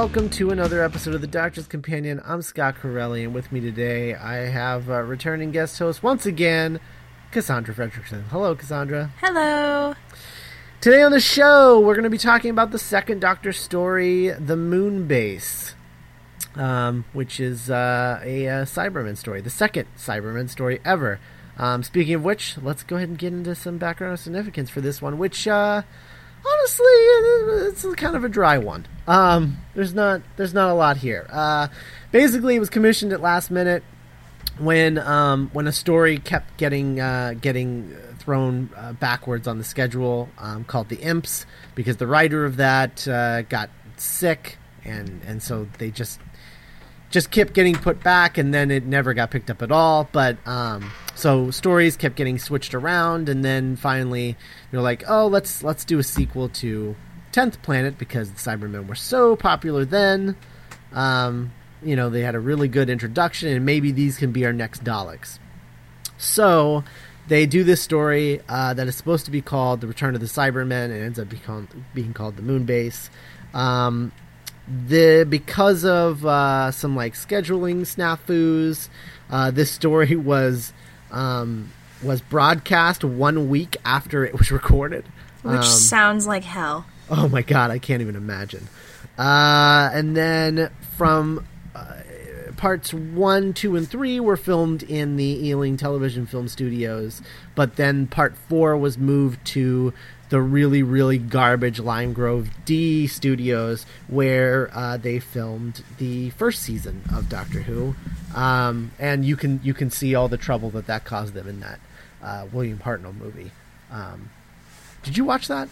welcome to another episode of The Doctor's Companion. I'm Scott Corelli, and with me today I have uh, returning guest host once again, Cassandra Fredrickson. Hello, Cassandra. Hello. Today on the show, we're going to be talking about the second Doctor story, The Moon Base, um, which is uh, a, uh Cyberman story, the second Cyberman story ever. Um, speaking of which, let's go ahead and get into some background significance for this one, which uh, honestly, it's kind of a dry one. Um, there's not there's not a lot here. Uh, basically, it was commissioned at last minute when um, when a story kept getting uh, getting thrown uh, backwards on the schedule um, called the Imps because the writer of that uh, got sick and and so they just just kept getting put back and then it never got picked up at all. But um, so stories kept getting switched around and then finally you're like oh let's let's do a sequel to 10th planet because the cybermen were so popular then. Um, you know they had a really good introduction and maybe these can be our next daleks. So they do this story uh, that is supposed to be called the return of the cybermen and ends up become, being called the moon base um, the because of uh, some like scheduling snafus, uh, this story was um, was broadcast one week after it was recorded, which um, sounds like hell. Oh my god, I can't even imagine. Uh, and then from uh, parts one, two, and three were filmed in the Ealing Television Film Studios, but then part four was moved to the really really garbage Lime Grove D studios where uh, they filmed the first season of Doctor Who, um, and you can you can see all the trouble that that caused them in that uh, William Hartnell movie. Um, did you watch that?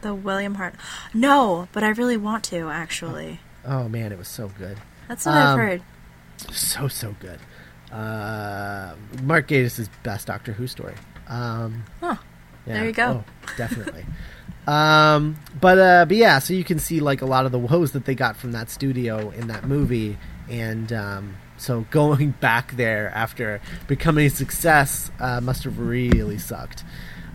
The William Hart? No, but I really want to actually. Oh, oh man, it was so good. That's what um, I've heard. So so good. Uh, Mark Gatiss' best Doctor Who story. Um, huh. Yeah. There you go. Oh, definitely. um, but uh, but yeah, so you can see like a lot of the woes that they got from that studio in that movie, and um, so going back there after becoming a success uh, must have really sucked.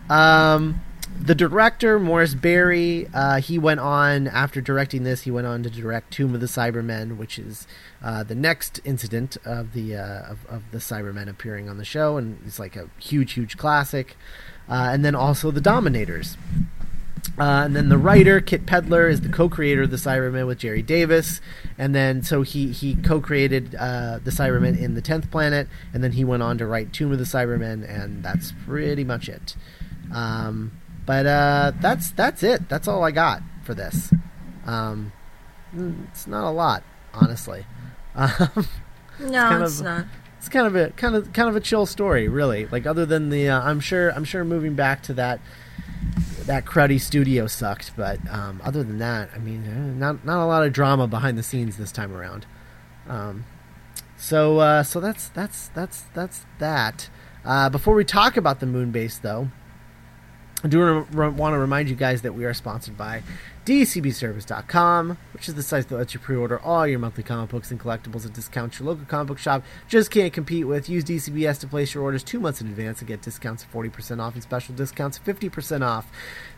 Um, the director Morris Barry, uh, he went on after directing this. He went on to direct Tomb of the Cybermen, which is uh, the next incident of the uh, of, of, the Cybermen appearing on the show, and it's like a huge, huge classic uh, and then also the Dominators. Uh, and then the writer Kit Pedler is the co-creator of the Cybermen with Gerry Davis, and then so he he co-created uh, the Cybermen in the Tenth Planet, and then he went on to write Tomb of the Cybermen, and that's pretty much it. Um, but uh, that's that's it. That's all I got for this. Um, it's not a lot, honestly. Um, no, it's, it's of, not it's kind of a kind of kind of a chill story, really. Like other than the, uh, I'm sure I'm sure moving back to that that cruddy studio sucked, but um, other than that, I mean, eh, not not a lot of drama behind the scenes this time around. Um, so uh, so that's that's that's that's that. Uh, before we talk about the moon base, though, I do want to remind you guys that we are sponsored by DCBService.com, which is the site that lets you pre-order all your monthly comic books and collectibles at discounts your local comic book shop just can't compete with. Use DCBS to place your orders two months in advance and get discounts of 40% off and special discounts of 50% off.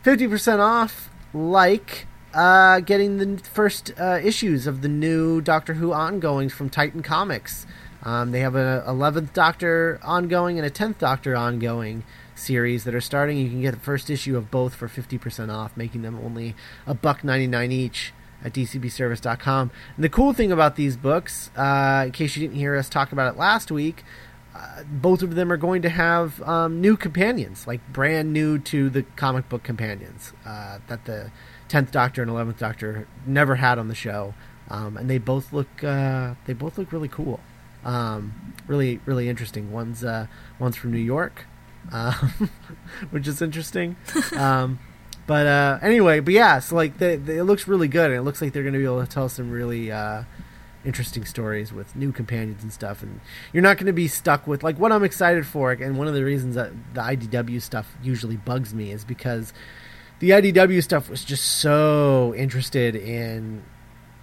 50% off, like uh, getting the first uh, issues of the new Doctor Who ongoings from Titan Comics. Um, they have an 11th Doctor ongoing and a 10th Doctor ongoing series that are starting. You can get the first issue of both for 50% off, making them only a buck 99 each at dcbservice.com. And the cool thing about these books, uh, in case you didn't hear us talk about it last week, uh, both of them are going to have um, new companions, like brand new to the comic book companions uh, that the 10th Doctor and 11th Doctor never had on the show. Um, and they both look uh, they both look really cool. Um, really, really interesting. One's uh, one's from New York, um, which is interesting. Um, but uh, anyway, but yeah, so like the, the, it looks really good, and it looks like they're going to be able to tell some really uh, interesting stories with new companions and stuff. And you're not going to be stuck with like what I'm excited for. And one of the reasons that the IDW stuff usually bugs me is because the IDW stuff was just so interested in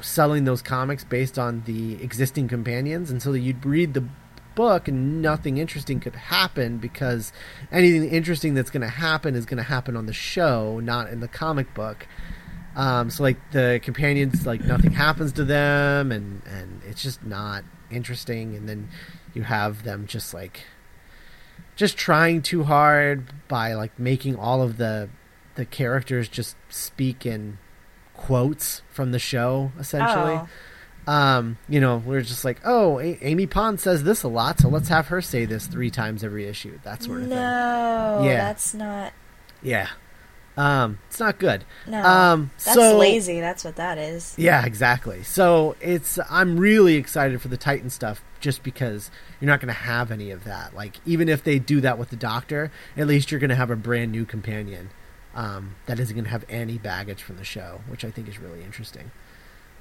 selling those comics based on the existing companions, and so that you'd read the book and nothing interesting could happen because anything interesting that's going to happen is going to happen on the show, not in the comic book. Um, so like the companions, like nothing happens to them, and and it's just not interesting. And then you have them just like just trying too hard by like making all of the the characters just speak in quotes from the show essentially. Oh. Um, you know, we're just like, oh, a- Amy Pond says this a lot, so let's have her say this three times every issue. That sort of no, Yeah. that's not. Yeah. Um, it's not good. No, Um, that's so- lazy. That's what that is. Yeah, exactly. So it's I'm really excited for the Titan stuff just because you're not going to have any of that. Like even if they do that with the Doctor, at least you're going to have a brand new companion um, that isn't going to have any baggage from the show, which I think is really interesting.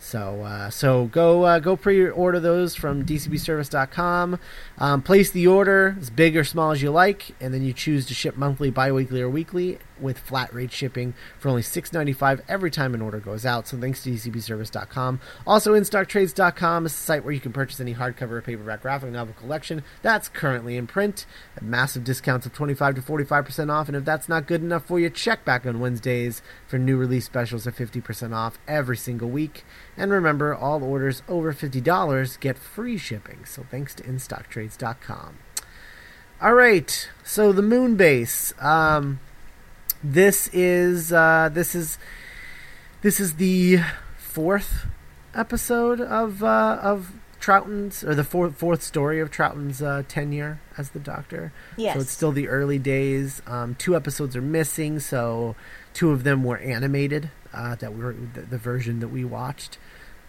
So uh, so go uh, go pre-order those from dcbservice.com. Um, place the order as big or small as you like, and then you choose to ship monthly, biweekly, or weekly with flat rate shipping for only $6.95 every time an order goes out. So thanks to dcbservice.com. Also, instocktrades.com is a site where you can purchase any hardcover or paperback graphic novel collection that's currently in print at massive discounts of 25 to 45% off. And if that's not good enough for you, check back on Wednesdays for new release specials at 50% off every single week. And remember, all orders over $50 get free shipping. So thanks to instocktrades.com. All right, so the moon base. Um, this is uh, this is this is the fourth episode of uh, of Troughton's or the fourth fourth story of Troughton's uh, tenure as the Doctor. Yes. So it's still the early days. Um, two episodes are missing, so two of them were animated. Uh, that were the, the version that we watched,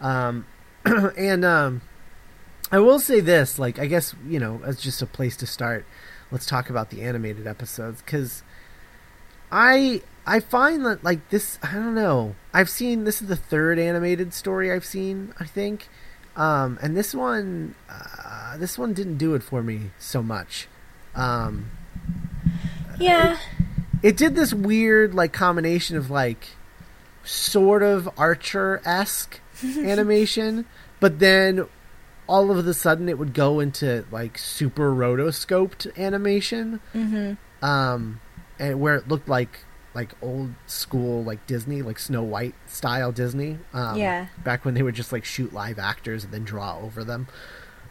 um, and um, I will say this: like, I guess you know, as just a place to start, let's talk about the animated episodes because I I find that like this. I don't know. I've seen this is the third animated story I've seen. I think, um, and this one uh, this one didn't do it for me so much. Um, Yeah. it did this weird like combination of like sort of Archer esque animation, but then all of a sudden it would go into like super rotoscoped animation, Mm-hmm. um, and where it looked like like old school like Disney, like Snow White style Disney. Um, Yeah. back when they would just like shoot live actors and then draw over them.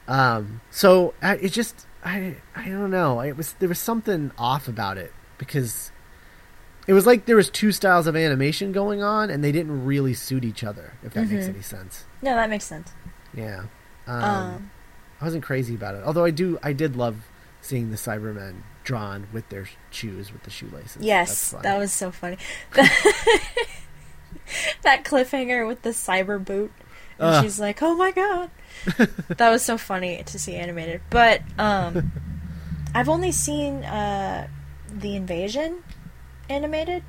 Um, so I, it just I I don't know. It was there was something off about it because it was like there was two styles of animation going on and they didn't really suit each other. If that makes Mhm. any sense. No, that makes sense. Yeah. Um, Um, I wasn't crazy about it. Although I do I did love seeing the Cybermen drawn with their shoes with the shoelaces. yes, that was so funny. that cliffhanger with the cyber boot. And Ugh. she's like, "Oh my god." that was so funny to see animated. But um I've only seen uh the invasion animated.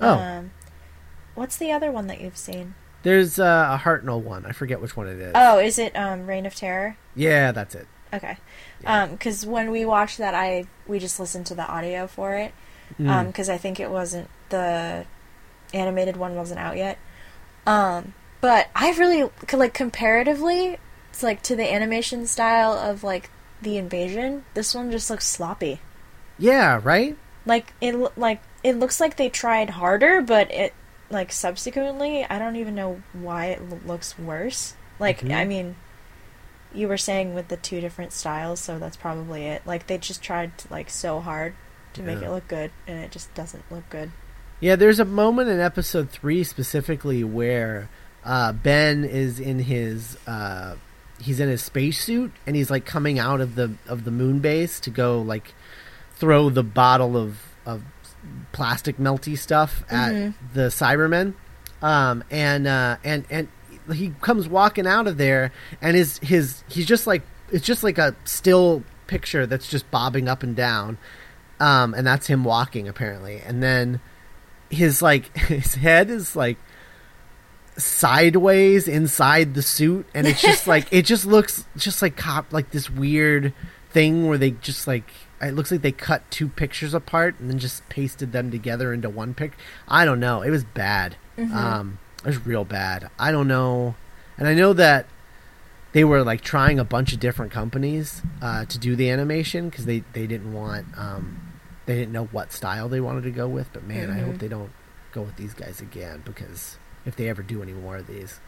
Oh. Um what's the other one that you've seen? There's uh, a Hartnell one. I forget which one it is. Oh, is it um Reign of Terror? Yeah, that's it. Okay. Yeah. Um, 'cause when we watched that, I we just listened to the audio for it. Mm. Um 'cause I think it wasn't the animated one wasn't out yet. Um, but I really like comparatively, it's like to the animation style of like the invasion. This one just looks sloppy. yeah, right? Like it like it looks like they tried harder, but it like subsequently, I don't even know why it l- looks worse. Like Mhm. I mean, you were saying with the two different styles, so that's probably it. Like they just tried to, like so hard to make Yeah. it look good, and it just doesn't look good. Yeah, there's a moment in episode three specifically where uh, Ben is in his uh, he's in his spacesuit and he's like coming out of the of the moon base to go like throw the bottle of of plastic melty stuff at Mhm. the Cybermen, um, and uh, and and he comes walking out of there and his his he's just like it's just like a still picture that's just bobbing up and down, um, and that's him walking apparently, and then his like his head is like sideways inside the suit. And it's just like it just looks just like cop like this weird thing where they just like it looks like they cut two pictures apart and then just pasted them together into one pic. I don't know. It was bad. Um it was real bad. I don't know. And i know that they were like trying a bunch of different companies uh, to do the animation because they they didn't want um they didn't know what style they wanted to go with. But man i hope they don't go with these guys again because if they ever do any more of these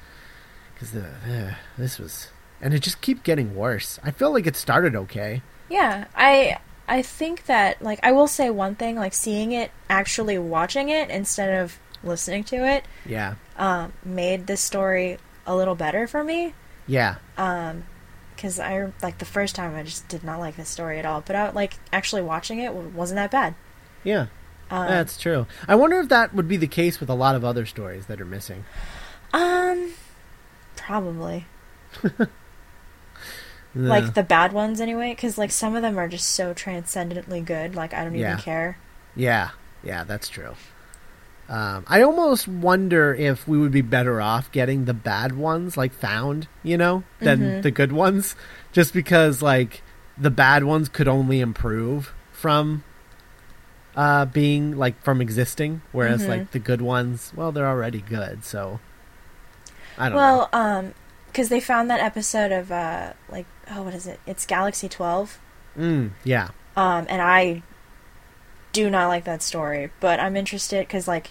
because the uh, this was and it just keep getting worse. I feel like it started okay. Yeah, I I think that like I will say one thing like seeing it actually watching it instead of listening to it yeah. um, made this story a little better for me. Yeah. Because I like the first time I just did not like this story at all but I, like actually watching it wasn't that bad. Yeah. Um, that's true. I wonder if that would be the case with a lot of other stories that are missing. Um probably. Like the bad ones anyway because like some of them are just so transcendently good like I don't Yeah. even care. Yeah, yeah, that's true. Um, I almost wonder if we would be better off getting the bad ones like found, you know, than Mhm. the good ones, just because like the bad ones could only improve from uh, being like from existing, whereas Mhm. like the good ones, well, they're already good. So I don't know. well um because they found that episode of uh like oh what is it it's Galaxy 12 Mm, yeah, Um, and I do not like that story, but I'm interested because like,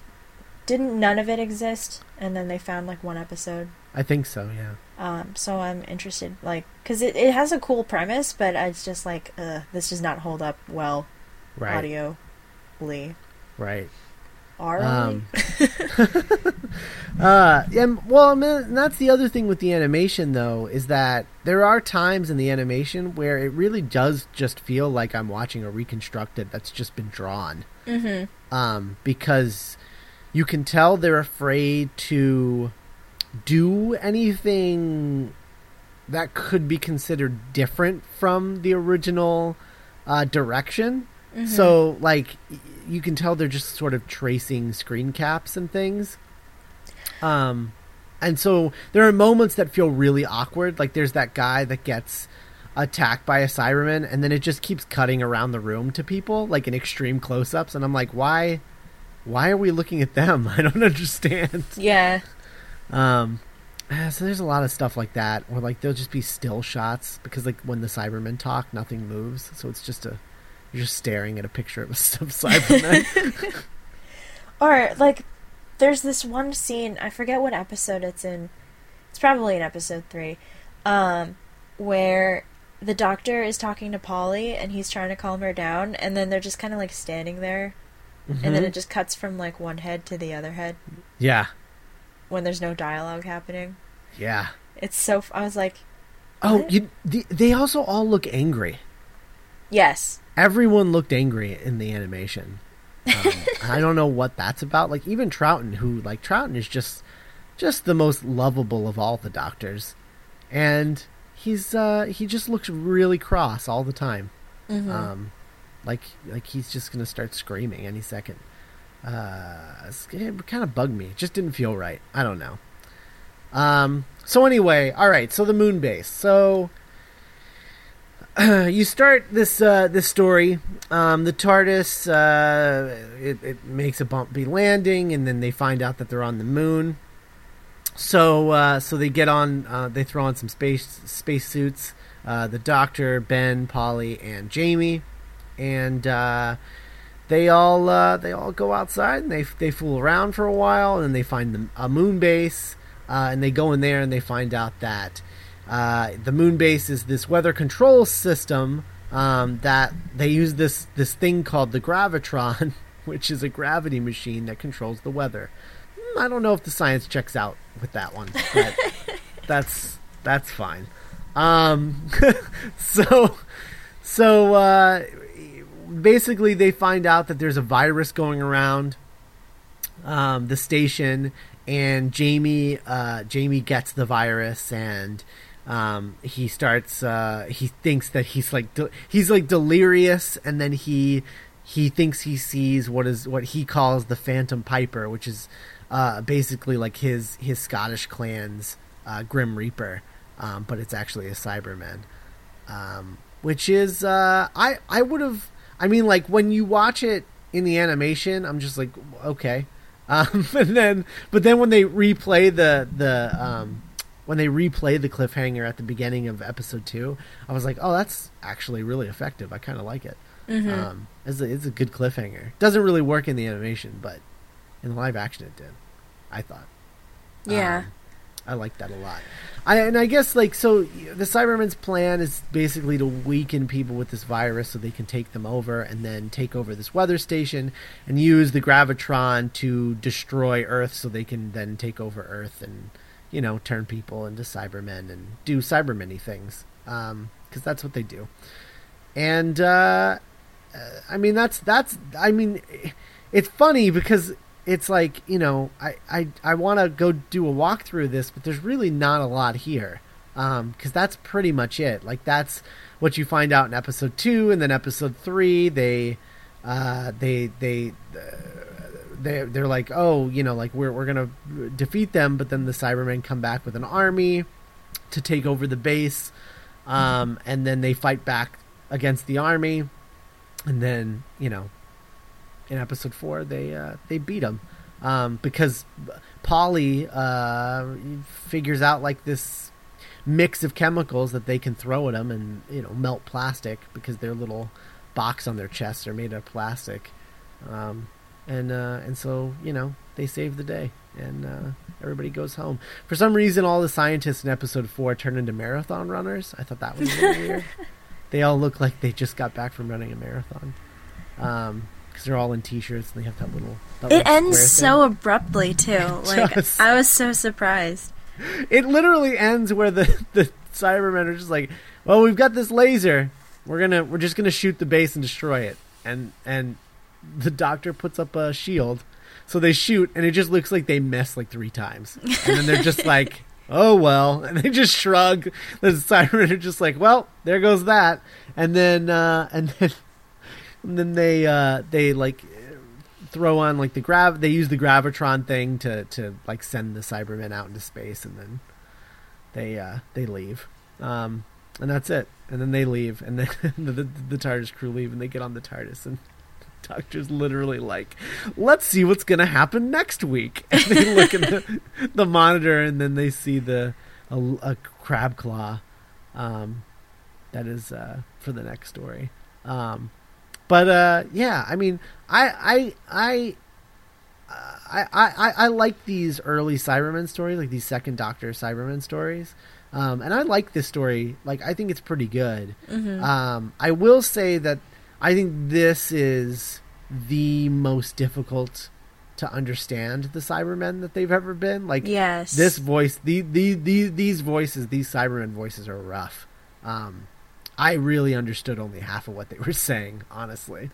didn't none of it exist? And then they found like one episode. I think so. Yeah. Um, so I'm interested, like, because it, it has a cool premise, but it's just like, uh, this does not hold up well Right. audio Right. Orally. Um, uh, and well, I mean, that's the other thing with the animation, though, is that there are times in the animation where it really does just feel like I'm watching a reconstructed that's just been drawn. mm-hmm. Um, because you can tell they're afraid to do anything that could be considered different from the original uh, direction. So, like, you can tell they're just sort of tracing screen caps and things. Um, and so there are moments that feel really awkward. Like, there's that guy that gets attacked by a Cyberman, and then it just keeps cutting around the room to people, like in extreme close-ups. And I'm like, why? Why are we looking at them? I don't understand. Yeah. Um, uh, so there's a lot of stuff like that, or like there'll just be still shots because like when the Cybermen talk, nothing moves, so it's just a you're just staring at a picture of a of Cybermen. Or like, there's this one scene. I forget what episode it's in. It's probably in episode three, um, where the doctor is talking to Polly and he's trying to calm her down, and then they're just kind of like standing there, and then Mhm. it just cuts from like one head to the other head yeah, when there's no dialogue happening. yeah. It's so. F- I was like, Oh, What? you, the, they also all look angry. yes, Everyone looked angry in the animation. Um, I don't know what that's about. Like even Troughton, who like Troughton is just just the most lovable of all the doctors, and he's uh he just looks really cross all the time. Mhm. Um, like like he's just gonna start screaming any second. Uh, it kind of bugged me. It just didn't feel right. I don't know. Um. So anyway, all right. So the moon base. So you start this uh, this story. Um, the TARDIS uh, it, it makes a bumpy landing, and then they find out that they're on the moon. So uh, so they get on. Uh, they throw on some space space suits. Uh, the Doctor, Ben, Polly, and Jamie, and uh, they all uh, they all go outside and they they fool around for a while, and then they find the, a moon base, uh, and they go in there and they find out that uh, the moon base is this weather control system um, that they use this this thing called the gravitron, which is a gravity machine that controls the weather. Hmm, I don't know if the science checks out with that one, but that's that's fine. Um, so so uh, basically, they find out that there's a virus going around um, the station, and Jamie uh, Jamie gets the virus, and um, he starts uh, he thinks that he's like de- he's like delirious and then he he thinks he sees what is what he calls the phantom piper which is uh, basically like his his scottish clan's uh, grim reaper um, but it's actually a cyberman. Um, which is uh, i i would have i mean like when you watch it in the animation i'm just like okay um, and then but then when they replay the the um, when they replay the cliffhanger at the beginning of episode two, I was like, oh, that's actually really effective. I kind of like it. Mm-hmm. Um, it's, a, it's a good cliffhanger. Doesn't really work in the animation, but in live action it did. I thought. Yeah. Um, I like that a lot. I, and I guess like so, the Cybermen's plan is basically to weaken people with this virus so they can take them over, and then take over this weather station and use the gravitron to destroy Earth, so they can then take over Earth and you know, turn people into Cybermen and do Cybermany things. Because um, that's what they do. And, uh, I mean, that's, that's, I mean, it's funny because it's like, you know, I, I, I want to go do a walkthrough of this, but there's really not a lot here. Because um, that's pretty much it. Like, that's what you find out in episode two, and then episode three, they, uh, they, they, uh, they they're like, oh, you know, like we're we're gonna defeat them, but then the Cybermen come back with an army to take over the base, um, and then they fight back against the army, and then you know, in episode four they uh, they beat them um, because Polly uh, figures out like this mix of chemicals that they can throw at them and you know melt plastic because their little box on their chests are made of plastic. Um, and uh, and so you know they save the day and uh, everybody goes home. For some reason, all the scientists in episode four turn into marathon runners. I thought that was weird. They all look like they just got back from running a marathon because they're all in t-shirts and they have that little. That it ends so abruptly too. Like does. I was so surprised. It literally ends where the the Cybermen are just like, "Well, we've got this laser. We're gonna we're just gonna shoot the base and destroy it." And and the doctor puts up a shield. So they shoot, and it just looks like they miss like three times. And then they're just like, oh, well. And they just shrug. The siren are just like, well, there goes that. And then, uh, and then, and then they, uh, they like throw on like the grav, they use the gravitron thing to, to like send the Cybermen out into space. And then they, uh, they leave. Um, and that's it. And then they leave, and then the, the, the TARDIS crew leave, and they get on the TARDIS, and doctor's literally like, "Let's see what's gonna happen next week." And they look at the, the monitor, and then they see the a, a crab claw. Um, that is uh, for the next story. Um, but uh, yeah, I mean, I I I. I, I, I like these early Cybermen stories, like these second Doctor Cybermen stories, um, and I like this story. Like I think it's pretty good. Mm-hmm. Um, I will say that I think this is the most difficult to understand the Cybermen that they've ever been. Like Yes. this voice, the, the, the, these voices, these Cybermen voices are rough. Um, I really understood only half of what they were saying, honestly.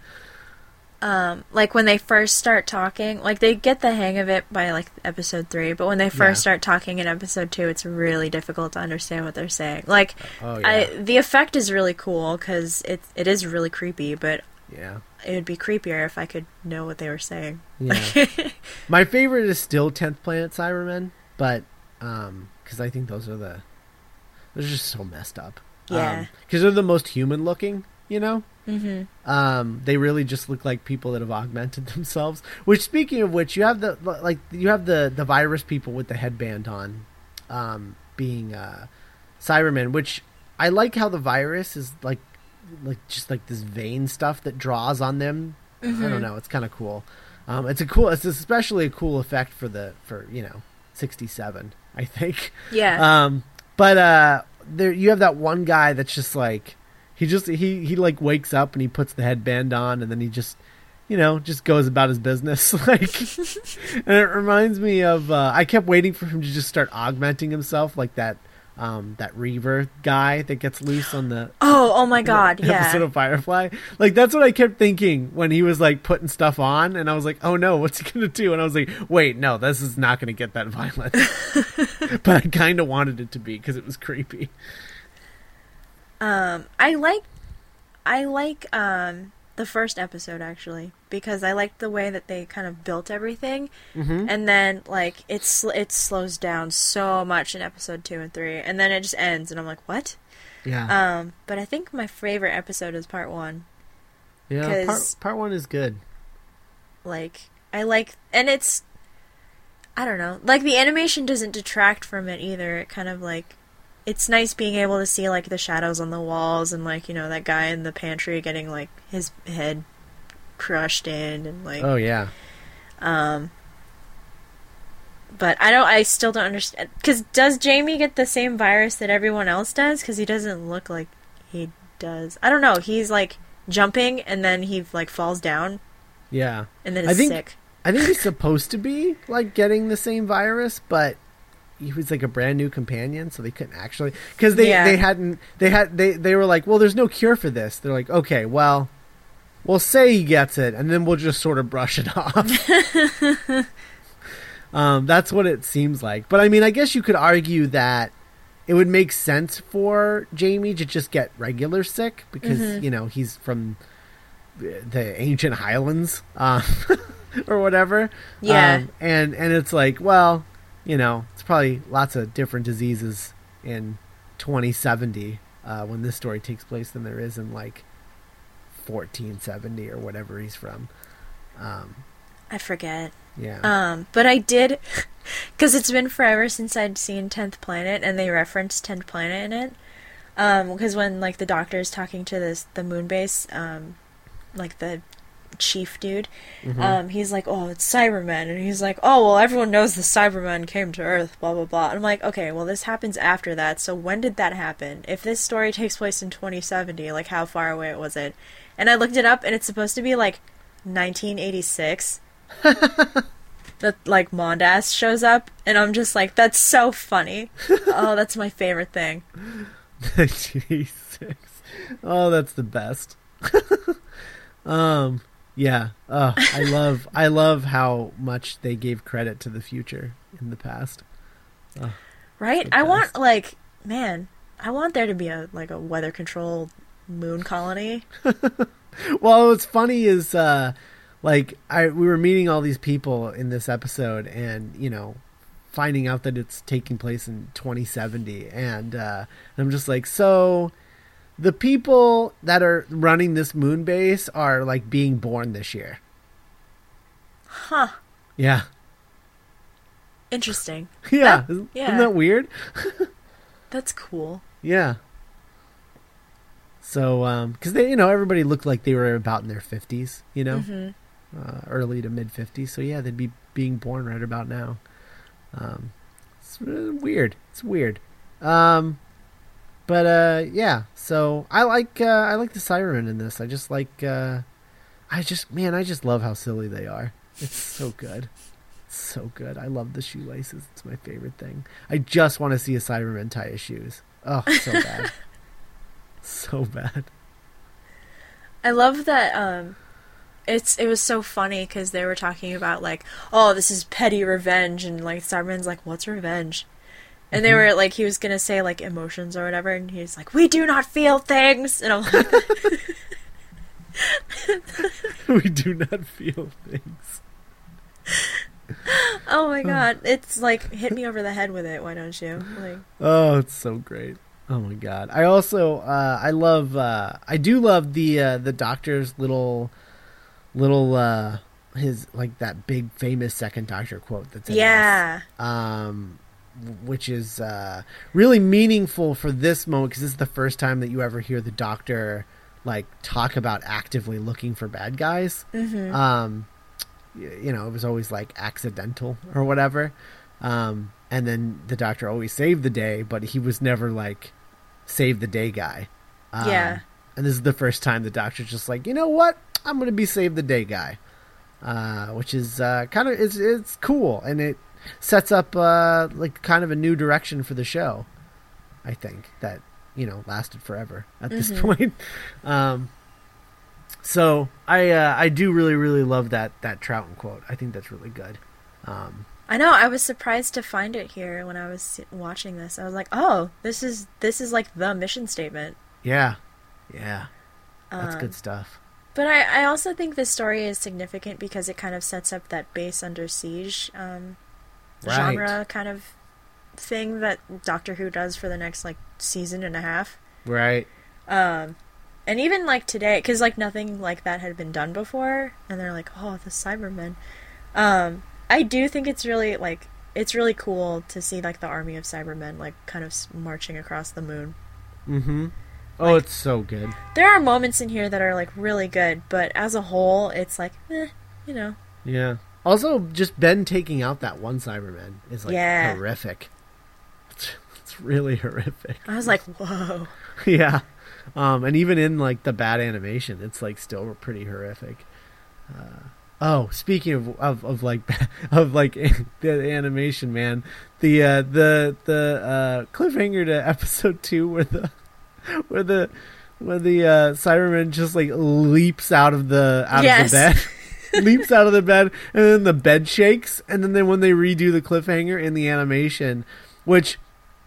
um like when they first start talking like they get the hang of it by like episode three but when they first Yeah. start talking in episode two it's really difficult to understand what they're saying like Oh yeah, I, the effect is really cool because it, it is really creepy but yeah, it would be creepier if i could know what they were saying yeah. My favorite is still Tenth Planet Cybermen, but um, because I think those are the they're just so messed up. Yeah. because they're the most human looking. You know. mm-hmm um, they really just look like people that have augmented themselves. Which, speaking of which, you have the like you have the the virus people with the headband on, um, being uh, Cybermen. Which I like how the virus is like like just like this vein stuff that draws on them. I don't know. It's kind of cool. Um, it's a cool. It's especially a cool effect for the for you know sixty seven. I think. yeah Um, but uh, there you have that one guy that's just like he just he he like wakes up and he puts the headband on and then he just you know just goes about his business. Like and it reminds me of uh, I kept waiting for him to just start augmenting himself like that um, that Reaver guy that gets loose on the Oh, oh my god, episode yeah. of Firefly. Like that's what I kept thinking when he was like putting stuff on, and I was like, "Oh no, what's he gonna do?" And I was like, "Wait, no, this is not gonna get that violent." but I kind of wanted it to be because it was creepy. Um, I like, I like um the first episode actually because I liked the way that they kind of built everything, Mm-hmm. and then like it's it slows down so much in episode two and three, and then it just ends, and I'm like, what? Yeah, Um, but I think my favorite episode is part one. yeah. Part, part one is good. Like I like, and it's, I don't know, like the animation doesn't detract from it either. It kind of like. It's nice being able to see like the shadows on the walls and like you know that guy in the pantry getting like his head crushed in and like Oh yeah, Um, but I don't. I still don't understand. Because does Jamie get the same virus that everyone else does? Because he doesn't look like he does. I don't know. He's like jumping and then he like falls down yeah. and then I is think- sick. I think he's supposed to be like getting the same virus, but he was like a brand new companion, so they couldn't actually because they Yeah. they hadn't they had they they were like, well, there's no cure for this. They're like, okay, well, we'll say he gets it, and then we'll just sort of brush it off. um, that's what it seems like. But I mean, I guess you could argue that it would make sense for Jamie to just get regular sick because Mhm. you know he's from the ancient Highlands. Uh, or whatever. Yeah. Um, and and it's like, well, you know, probably lots of different diseases in 2070 uh, when this story takes place than there is in like 1470 or whatever he's from. Um, I forget. yeah. Um, but I did, because it's been forever since I'd seen Tenth Planet, and they referenced Tenth Planet in it. Um, because when like the doctor is talking to this the moon base, um, like the chief dude, Mhm. um, he's like, "Oh, it's Cybermen," and he's like, "Oh, well, everyone knows the Cybermen came to Earth." Blah blah blah. And I'm like, okay, well, this happens after that. So when did that happen? If this story takes place in 2070, like how far away was it? And I looked it up, and it's supposed to be like 1986 that like Mondas shows up, and I'm just like, that's so funny. oh, that's my favorite thing. Jesus. Oh, that's the best. um, yeah. Oh, I love I love how much they gave credit to the future in the past. Right? The I want like, man, I want there to be a like a weather control moon colony. Well, what's funny is uh like I we were meeting all these people in this episode and, you know, finding out that it's taking place in 2070 and uh I'm just like, so the people that are running this moon base are like being born this year. Huh. Yeah. Interesting. Yeah. That- Isn't, yeah. isn't that weird? That's cool. Yeah. So, um, because they, you know, everybody looked like they were about in their fifties, you know, hmm uh, early to mid fifties. So yeah, they'd be being born right about now. Um, it's uh, weird. It's weird. Um, but uh, yeah. So I like uh, I like the Cybermen in this. I just like uh, I just man, I just love how silly they are. It's so good. It's so good. I love the shoelaces. It's my favorite thing. I just want to see a Cyberman tie his shoes. Oh, so bad. so bad. I love that. Um, it's it was so funny because they were talking about like, oh, this is petty revenge, and like Cyberman's like, what's revenge? And they Mhm. were like, he was gonna say like emotions or whatever, and he's like, we do not feel things, and I'm like, we do not feel things. oh my god, it's like hit me over the head with it. Why don't you? Like, Oh, it's so great. Oh my god. I also uh I love uh I do love the uh the doctor's little little uh his like that big famous second doctor quote that's in this. yeah, um which is uh really meaningful for this moment because this is the first time that you ever hear the doctor like talk about actively looking for bad guys. Hmm um you know it was always like accidental or whatever. Um and then the doctor always saved the day but he was never like save the day guy. Um, Yeah. and this is the first time the doctor's just like you know what? I'm gonna be save the day guy. Uh which is uh kind of it's it's cool. And it sets up uh like kind of a new direction for the show I think that you know lasted forever at this point. Um, so I uh, I do really really love that that Troughton quote. I think that's really good. Um, I know. I was surprised to find it here when I was watching this. I was like, "Oh, this is this is like the mission statement." yeah, yeah, that's Um, good stuff. But I, I also think this story is significant because it kind of sets up that base under siege um, Right. genre kind of thing that Doctor Who does for the next like season and a half. Right. Um, and even like today, because like nothing like that had been done before, and they're like, "Oh, the Cybermen." Um, I do think it's really like it's really cool to see like the army of Cybermen like kind of marching across the moon. Mm-hmm. Oh, Like- it's so good. There are moments in here that are like really good, but as a whole, it's like, eh, you know. Yeah. Also, just Ben taking out that one Cyberman is like Yeah. horrific. It's, it's really horrific. I was like, whoa. yeah. Um, and even in like the bad animation, it's like still pretty horrific. Uh, oh, speaking of, of, of like of like the animation, man, the uh, the the uh, cliffhanger to episode two where the where the where the uh, Cyberman just like leaps out of the out Yes. of the bed, leaps out of the bed, and then the bed shakes, and then, then when they redo the cliffhanger in the animation, which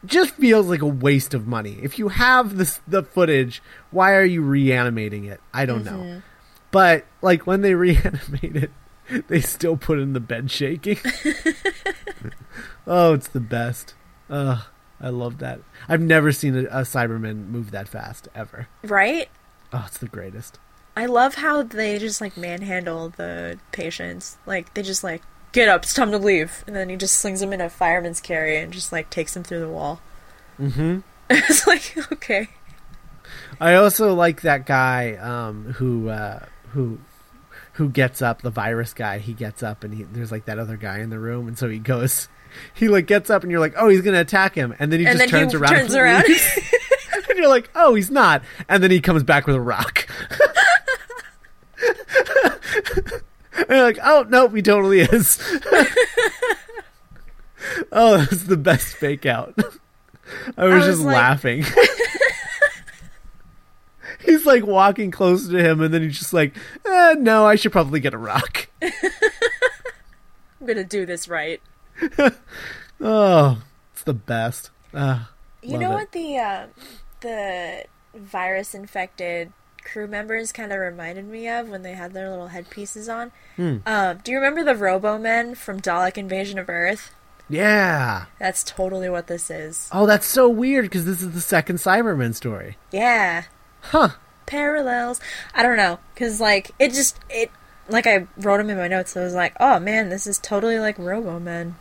just feels like a waste of money. If you have this the footage, why are you reanimating it? I don't know. Mm-hmm. But like when they reanimate it, they still put in the bed shaking. oh, it's the best. Ugh, I love that. I've never seen a, a Cyberman move that fast ever. Right? Oh, it's the greatest. I love how they just like manhandle the patients. Like they just like get up, it's time to leave, and then he just slings them in a fireman's carry and just like takes them through the wall. Mm-hmm. it's like okay, I also like that guy um, who uh, who who gets up. The virus guy. He gets up, and he, there's like that other guy in the room, and so he goes. He like gets up, and you're like, oh, he's gonna attack him, and then he and just then turns he around. turns and around. and you're like, oh, he's not, and then he comes back with a rock. And you're like, oh nope, he totally is. oh, that's the best fake out. I was, was just like- laughing. he's like walking closer to him, and then he's just like, eh, "No, I should probably get a rock." I'm gonna do this right. Oh, it's the best. Uh, You know it. what the uh, the virus infected crew members kind of reminded me of when they had their little headpieces on? Um, do you remember the Robo Men from Dalek Invasion of Earth? yeah. That's totally what this is. Oh, that's so weird because this is the second Cyberman story. Yeah, Huh. parallels. I don't know, cause like it just it like I wrote them in my notes. I was like, oh man, this is totally like Robo Men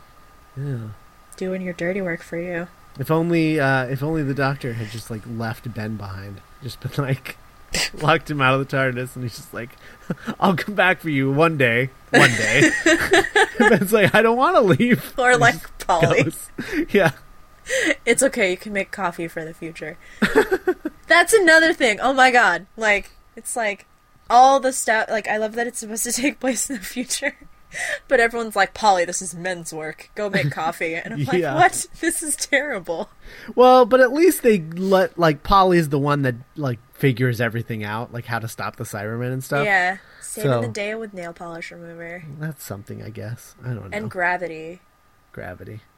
Yeah. doing your dirty work for you. If only, uh, if only the doctor had just like left Ben behind, just been like locked him out of the TARDIS, and he's just like, "I'll come back for you one day, one day." and Ben's like, "I don't want to leave." Or And like Polly. goes. Yeah. It's okay, you can make coffee for the future. That's another thing. Oh my god. Like, it's like all the stuff. Like, I love that it's supposed to take place in the future. But everyone's like, Polly, this is men's work. Go make coffee. And I'm like, Yeah. what? This is terrible. Well, but at least they let like Polly's the one that like figures everything out, like how to stop the Cybermen and stuff. Yeah. Saving So- the day with nail polish remover. That's something, I guess. I don't know. And gravity. Gravity.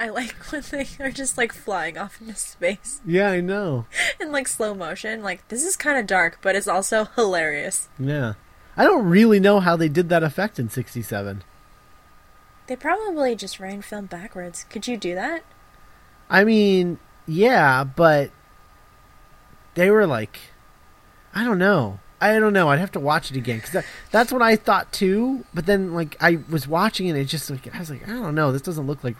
I like when they are just like flying off into space Yeah, I know. in like slow motion. Like, this is kind of dark, but it's also hilarious. Yeah. I don't really know how they did that effect in 67. They probably just ran film backwards. Could you do that? I mean, yeah, but they were like, I don't know. I don't know. I'd have to watch it again because that, that's what I thought too. But then, like, I was watching it, and it just like I was like, I don't know. This doesn't look like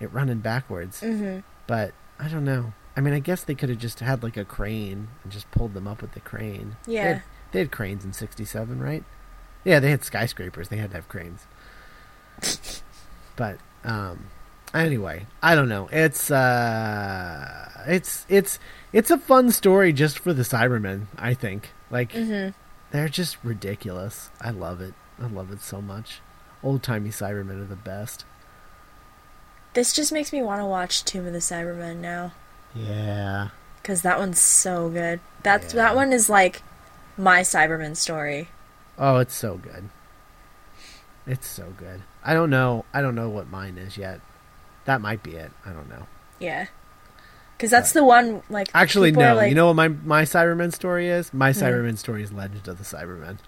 it running backwards. Mm-hmm. But I don't know. I mean, I guess they could have just had like a crane and just pulled them up with the crane. Yeah. They had cranes in '67, right? Yeah, they had skyscrapers. They had to have cranes. but um, anyway, I don't know. It's uh, it's it's it's a fun story just for the Cybermen. I think like Mm-hmm. they're just ridiculous. I love it. I love it so much. Old timey Cybermen are the best. This just makes me want to watch Tomb of the Cybermen now Yeah. because that one's so good. That's Yeah. that one is like my Cyberman story. Oh, it's so good. It's so good. I don't know. I don't know what mine is yet. That might be it. I don't know. Yeah, because that's the one like Actually, no. like- Hmm. you know what my my Cyberman story is? My Cyberman story is Legend of the Cybermen.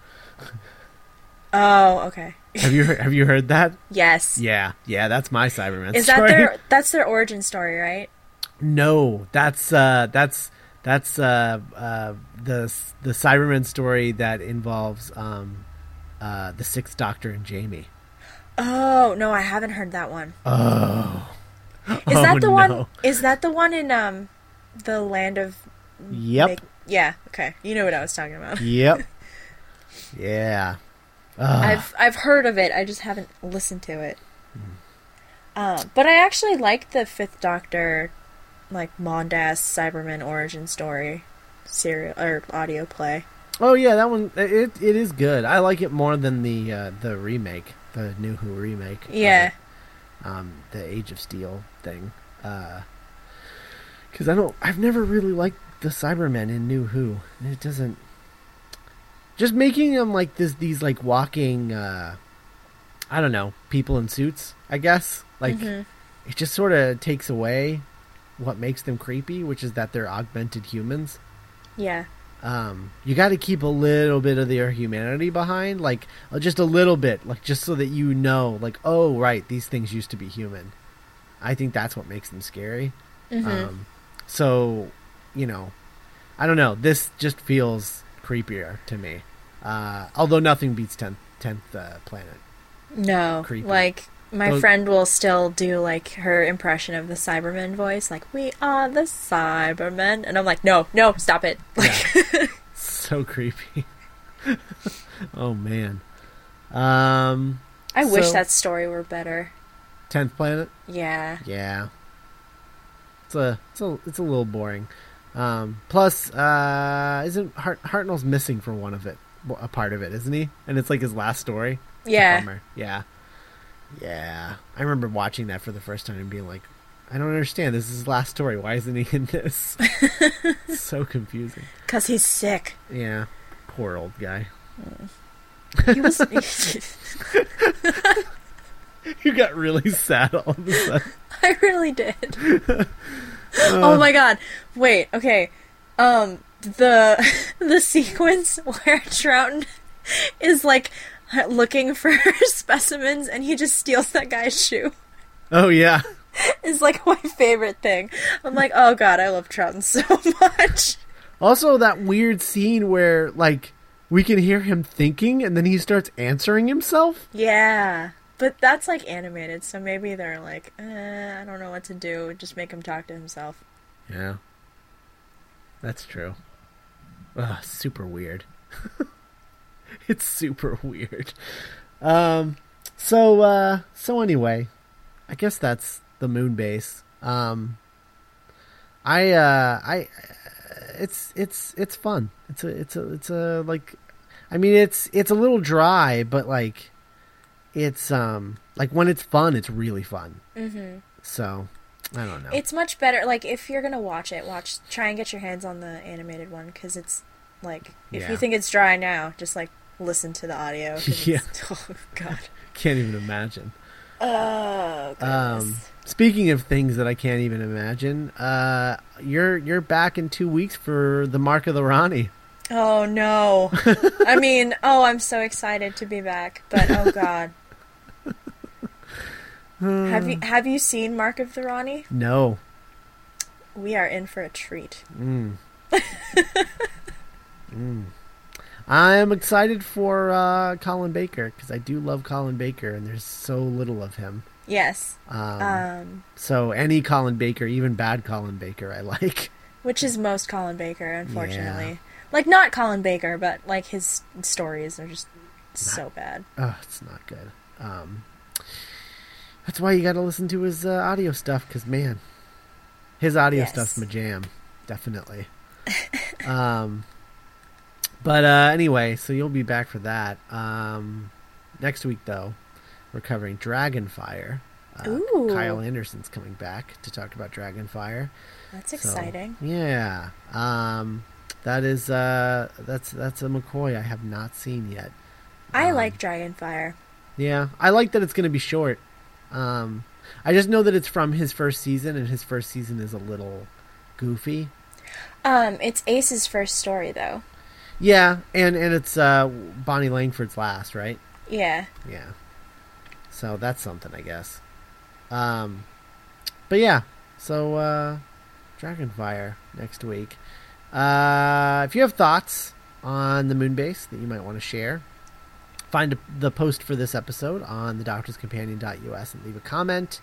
Oh, okay. Have you heard, have you heard that? Yes. Yeah, yeah. That's my Cyberman Is that their that's their origin story, right? No, that's uh, that's that's uh, uh, the the Cyberman story that involves um, uh, the Sixth Doctor and Jamie. Oh no, I haven't heard that one. Oh, Is Oh, that the no. one? Is that the one in um, the land of? Yep, Make- yeah. Okay, you know what I was talking about. yep, yeah. Ugh. I've I've heard of it. I just haven't listened to it. Hmm. Uh, but I actually like the Fifth Doctor, like Mondas Cyberman origin story, serial or audio play. Oh yeah, that one it it is good. I like it more than the uh, the remake, the New Who remake. Yeah. it. um, the Age of Steel thing. Uh, Because I don't, I've never really liked the Cybermen in New Who. It doesn't. Just making them like this, these like walking, uh, I don't know, people in suits. I guess like Mhm. it just sort of takes away what makes them creepy, which is that they're augmented humans Yeah. um, you got to keep a little bit of their humanity behind, like uh, just a little bit, like just so that you know, like, oh, right, these things used to be human. I think that's what makes them scary. Mhm. Um, so, you know, I don't know. This just feels creepier to me. Uh, although nothing beats 10th, 10th uh, Planet. no, creepy. like my Those- friend will still do like her impression of the Cyberman voice, like "We are the Cybermen," and I'm like, "No, no, stop it!" Like, So creepy. oh, man. Um, I wish that story were better. 10th Planet? Yeah. Yeah. It's a it's a it's a little boring. Um, plus, uh, isn't Hart, Hartnell's missing from one of it, a part of it, isn't he? And it's like his last story. It's Yeah. Yeah. Yeah. I remember watching that for the first time and being like, I don't understand. This is his last story. Why isn't he in this? so confusing. Cause he's sick. Yeah. Poor old guy. He was. You got really sad all of a sudden. I really did. oh my god. Wait, okay. Um the the sequence where Troughton is like looking for specimens and he just steals that guy's shoe Oh yeah. is like my favorite thing. I'm like, "Oh god, I love Troughton so much." Also, that weird scene where, like, we can hear him thinking and then he starts answering himself. Yeah. But that's like animated, so maybe they're like, eh, I don't know what to do. Just make him talk to himself. Yeah. That's true. Ugh, super weird. it's super weird. Um, so, uh, so anyway, I guess that's the moon base. Um, I, uh, I, it's, it's, it's fun. It's a, it's a, it's a, like, I mean, it's, it's a little dry, but like, it's, um, like when it's fun, it's really fun. Mm-hmm. So, I don't know. It's much better. Like if you're gonna watch it, watch try and get your hands on the animated one because it's like if Yeah. you think it's dry now, just like listen to the audio. Yeah. Oh God. Can't even imagine. Oh Um, speaking of things that I can't even imagine, uh, you're you're back in two weeks for the Mark of the Rani. oh no. I mean, oh, I'm so excited to be back, but oh God. have you have you seen Mark of the Rani? No. We are in for a treat. Mm. mm. I'm excited for uh, Colin Baker because I do love Colin Baker, and there's so little of him. Yes. Um, Um, so any Colin Baker, even bad Colin Baker, I like. which is most Colin Baker, unfortunately. Like not Colin Baker, but like his stories are just so bad. Oh, it's not good. Um, that's why you got to listen to his uh, audio stuff because man, his audio Yes. stuff's my jam, definitely. um, but uh, anyway, so you'll be back for that. Um, next week though, we're covering Dragonfire, Uh, Ooh. Kyle Anderson's coming back to talk about Dragonfire. That's So, exciting. yeah. Um, that is uh, that's that's a McCoy I have not seen yet. I um, like Dragonfire. Yeah, I like that it's going to be short. Um, I just know that it's from his first season, and his first season is a little goofy. Um, it's Ace's first story though. Yeah, and and it's uh, Bonnie Langford's last, right? Yeah. Yeah. So that's something, I guess. Um, but yeah, so uh, Dragonfire next week. Uh, if you have thoughts on the moon base that you might want to share, find the post for this episode on thedoctorscompanion.us and leave a comment.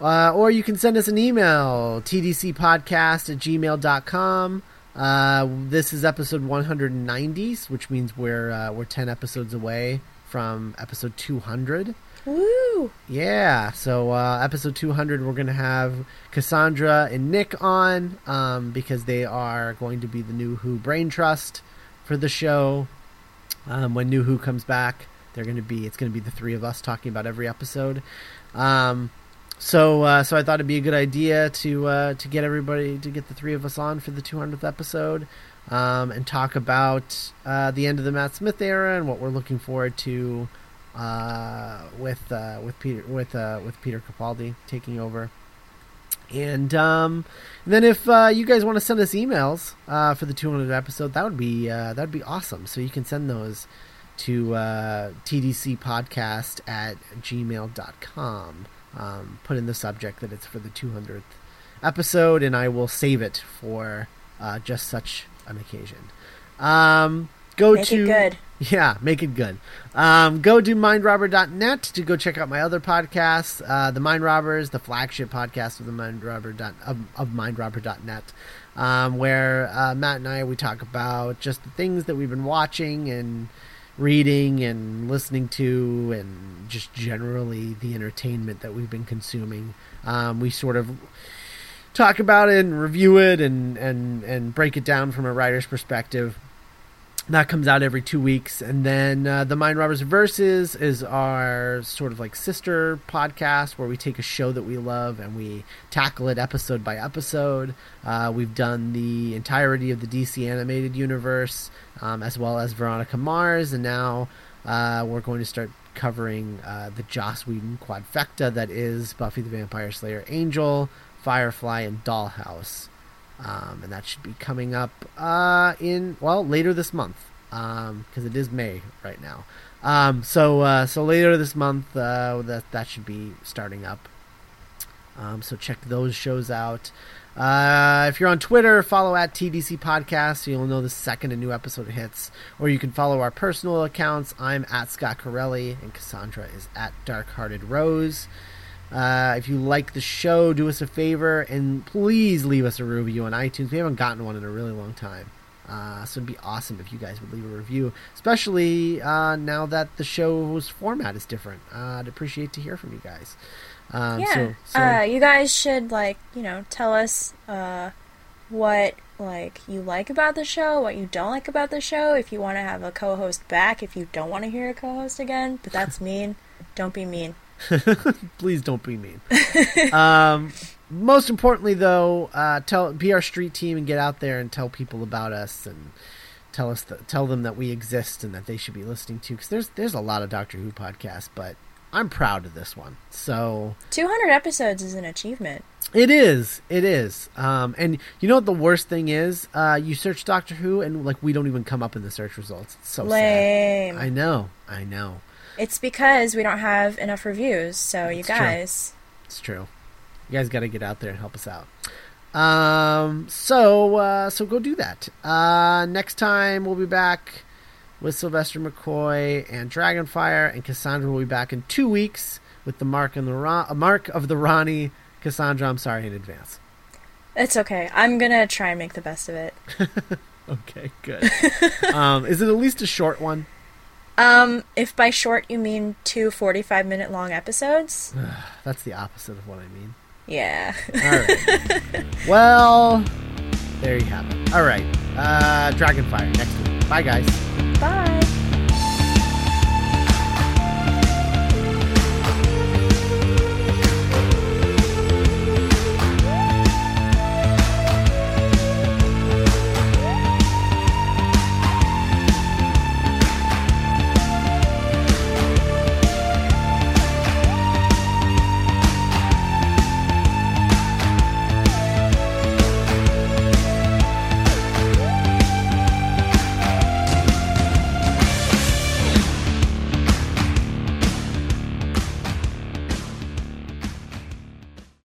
Uh, or you can send us an email, tdcpodcast at gmail.com. Uh, this is episode 190, which means we're, uh, we're 10 episodes away from episode 200. Woo! Yeah, so uh, episode 200, we're going to have Cassandra and Nick on um, because they are going to be the new Who Brain Trust for the show. Um, when New Who comes back, they're going to be it's going to be the three of us talking about every episode. Um, so uh, so I thought it'd be a good idea to uh, to get everybody to get the three of us on for the 200th episode um, and talk about uh, the end of the Matt Smith era and what we're looking forward to uh, with uh, with Peter with uh, with Peter Capaldi taking over. And um, then if you guys want to send us emails for the 200th episode, that would be that would be awesome. So you can send those to tdcpodcast at gmail.com. Um, put in the subject that it's for the 200th episode, and I will save it for uh, just such an occasion. Um, go Make to it good. yeah, make it good. Um, go to mindrobber.net to go check out my other podcasts, uh, The Mind Robbers, the flagship podcast of the Mind Robber dot, of, of mindrobber.net, um, where uh, Matt and I we talk about just the things that we've been watching and reading and listening to, and just generally the entertainment that we've been consuming. Um, we sort of talk about it and review it and and and break it down from a writer's perspective that comes out every two weeks. And then uh, the mind robbers verses is our sort of like sister podcast where we take a show that we love and we tackle it episode by episode. Uh, we've done the entirety of the dc animated universe um, as well as veronica mars. And now uh, we're going to start covering uh, the joss whedon quadfecta that is buffy the vampire slayer angel firefly and dollhouse um, and that should be coming up uh, in well later this month because it is May right now. Um, so uh, so later this month uh, that that should be starting up. Um, so check those shows out. Uh, if you're on Twitter, follow at TDC Podcast so you'll know the second a new episode hits. Or you can follow our personal accounts. I'm at Scott Corelli and Cassandra is at Darkhearted Rose. Uh, if you like the show, do us a favor and please leave us a review on iTunes. We haven't gotten one in a really long time. Uh, so it'd be awesome if you guys would leave a review, especially uh, now that the show's format is different. Uh, I'd appreciate to hear from you guys. Um, yeah. So, so uh, you guys should like you know tell us uh, what like you like about the show, what you don't like about the show. If you want to have a co-host back, if you don't want to hear a co-host again, but that's mean. Don't be mean. please don't be mean. um, most importantly, though, uh, tell be our street team and get out there and tell people about us and tell us tell them that we exist and that they should be listening to because there's there's a lot of Doctor Who podcasts, but I'm proud of this one. So 200 episodes is an achievement. it is, it is. Um, and you know what the worst thing is? Uh, you search Doctor Who and like we don't even come up in the search results. It's so Lame. sad. I know, I know. It's because we don't have enough reviews. So you It's true. guys, It's true. You guys got to get out there and help us out. Um, so uh, so go do that. Uh, next time we'll be back with Sylvester McCoy and Dragonfire, and Cassandra will be back in two weeks with the Mark and the Ron- uh, Mark of the Rani. Cassandra, I'm sorry in advance. it's okay. I'm gonna try and make the best of it. Okay, good. um, is it at least a short one? Um, if by short you mean two 45 minute long episodes, That's the opposite of what I mean. yeah. All right. well, there you have it. All right. Uh, Dragonfire next week. Bye, guys. Bye.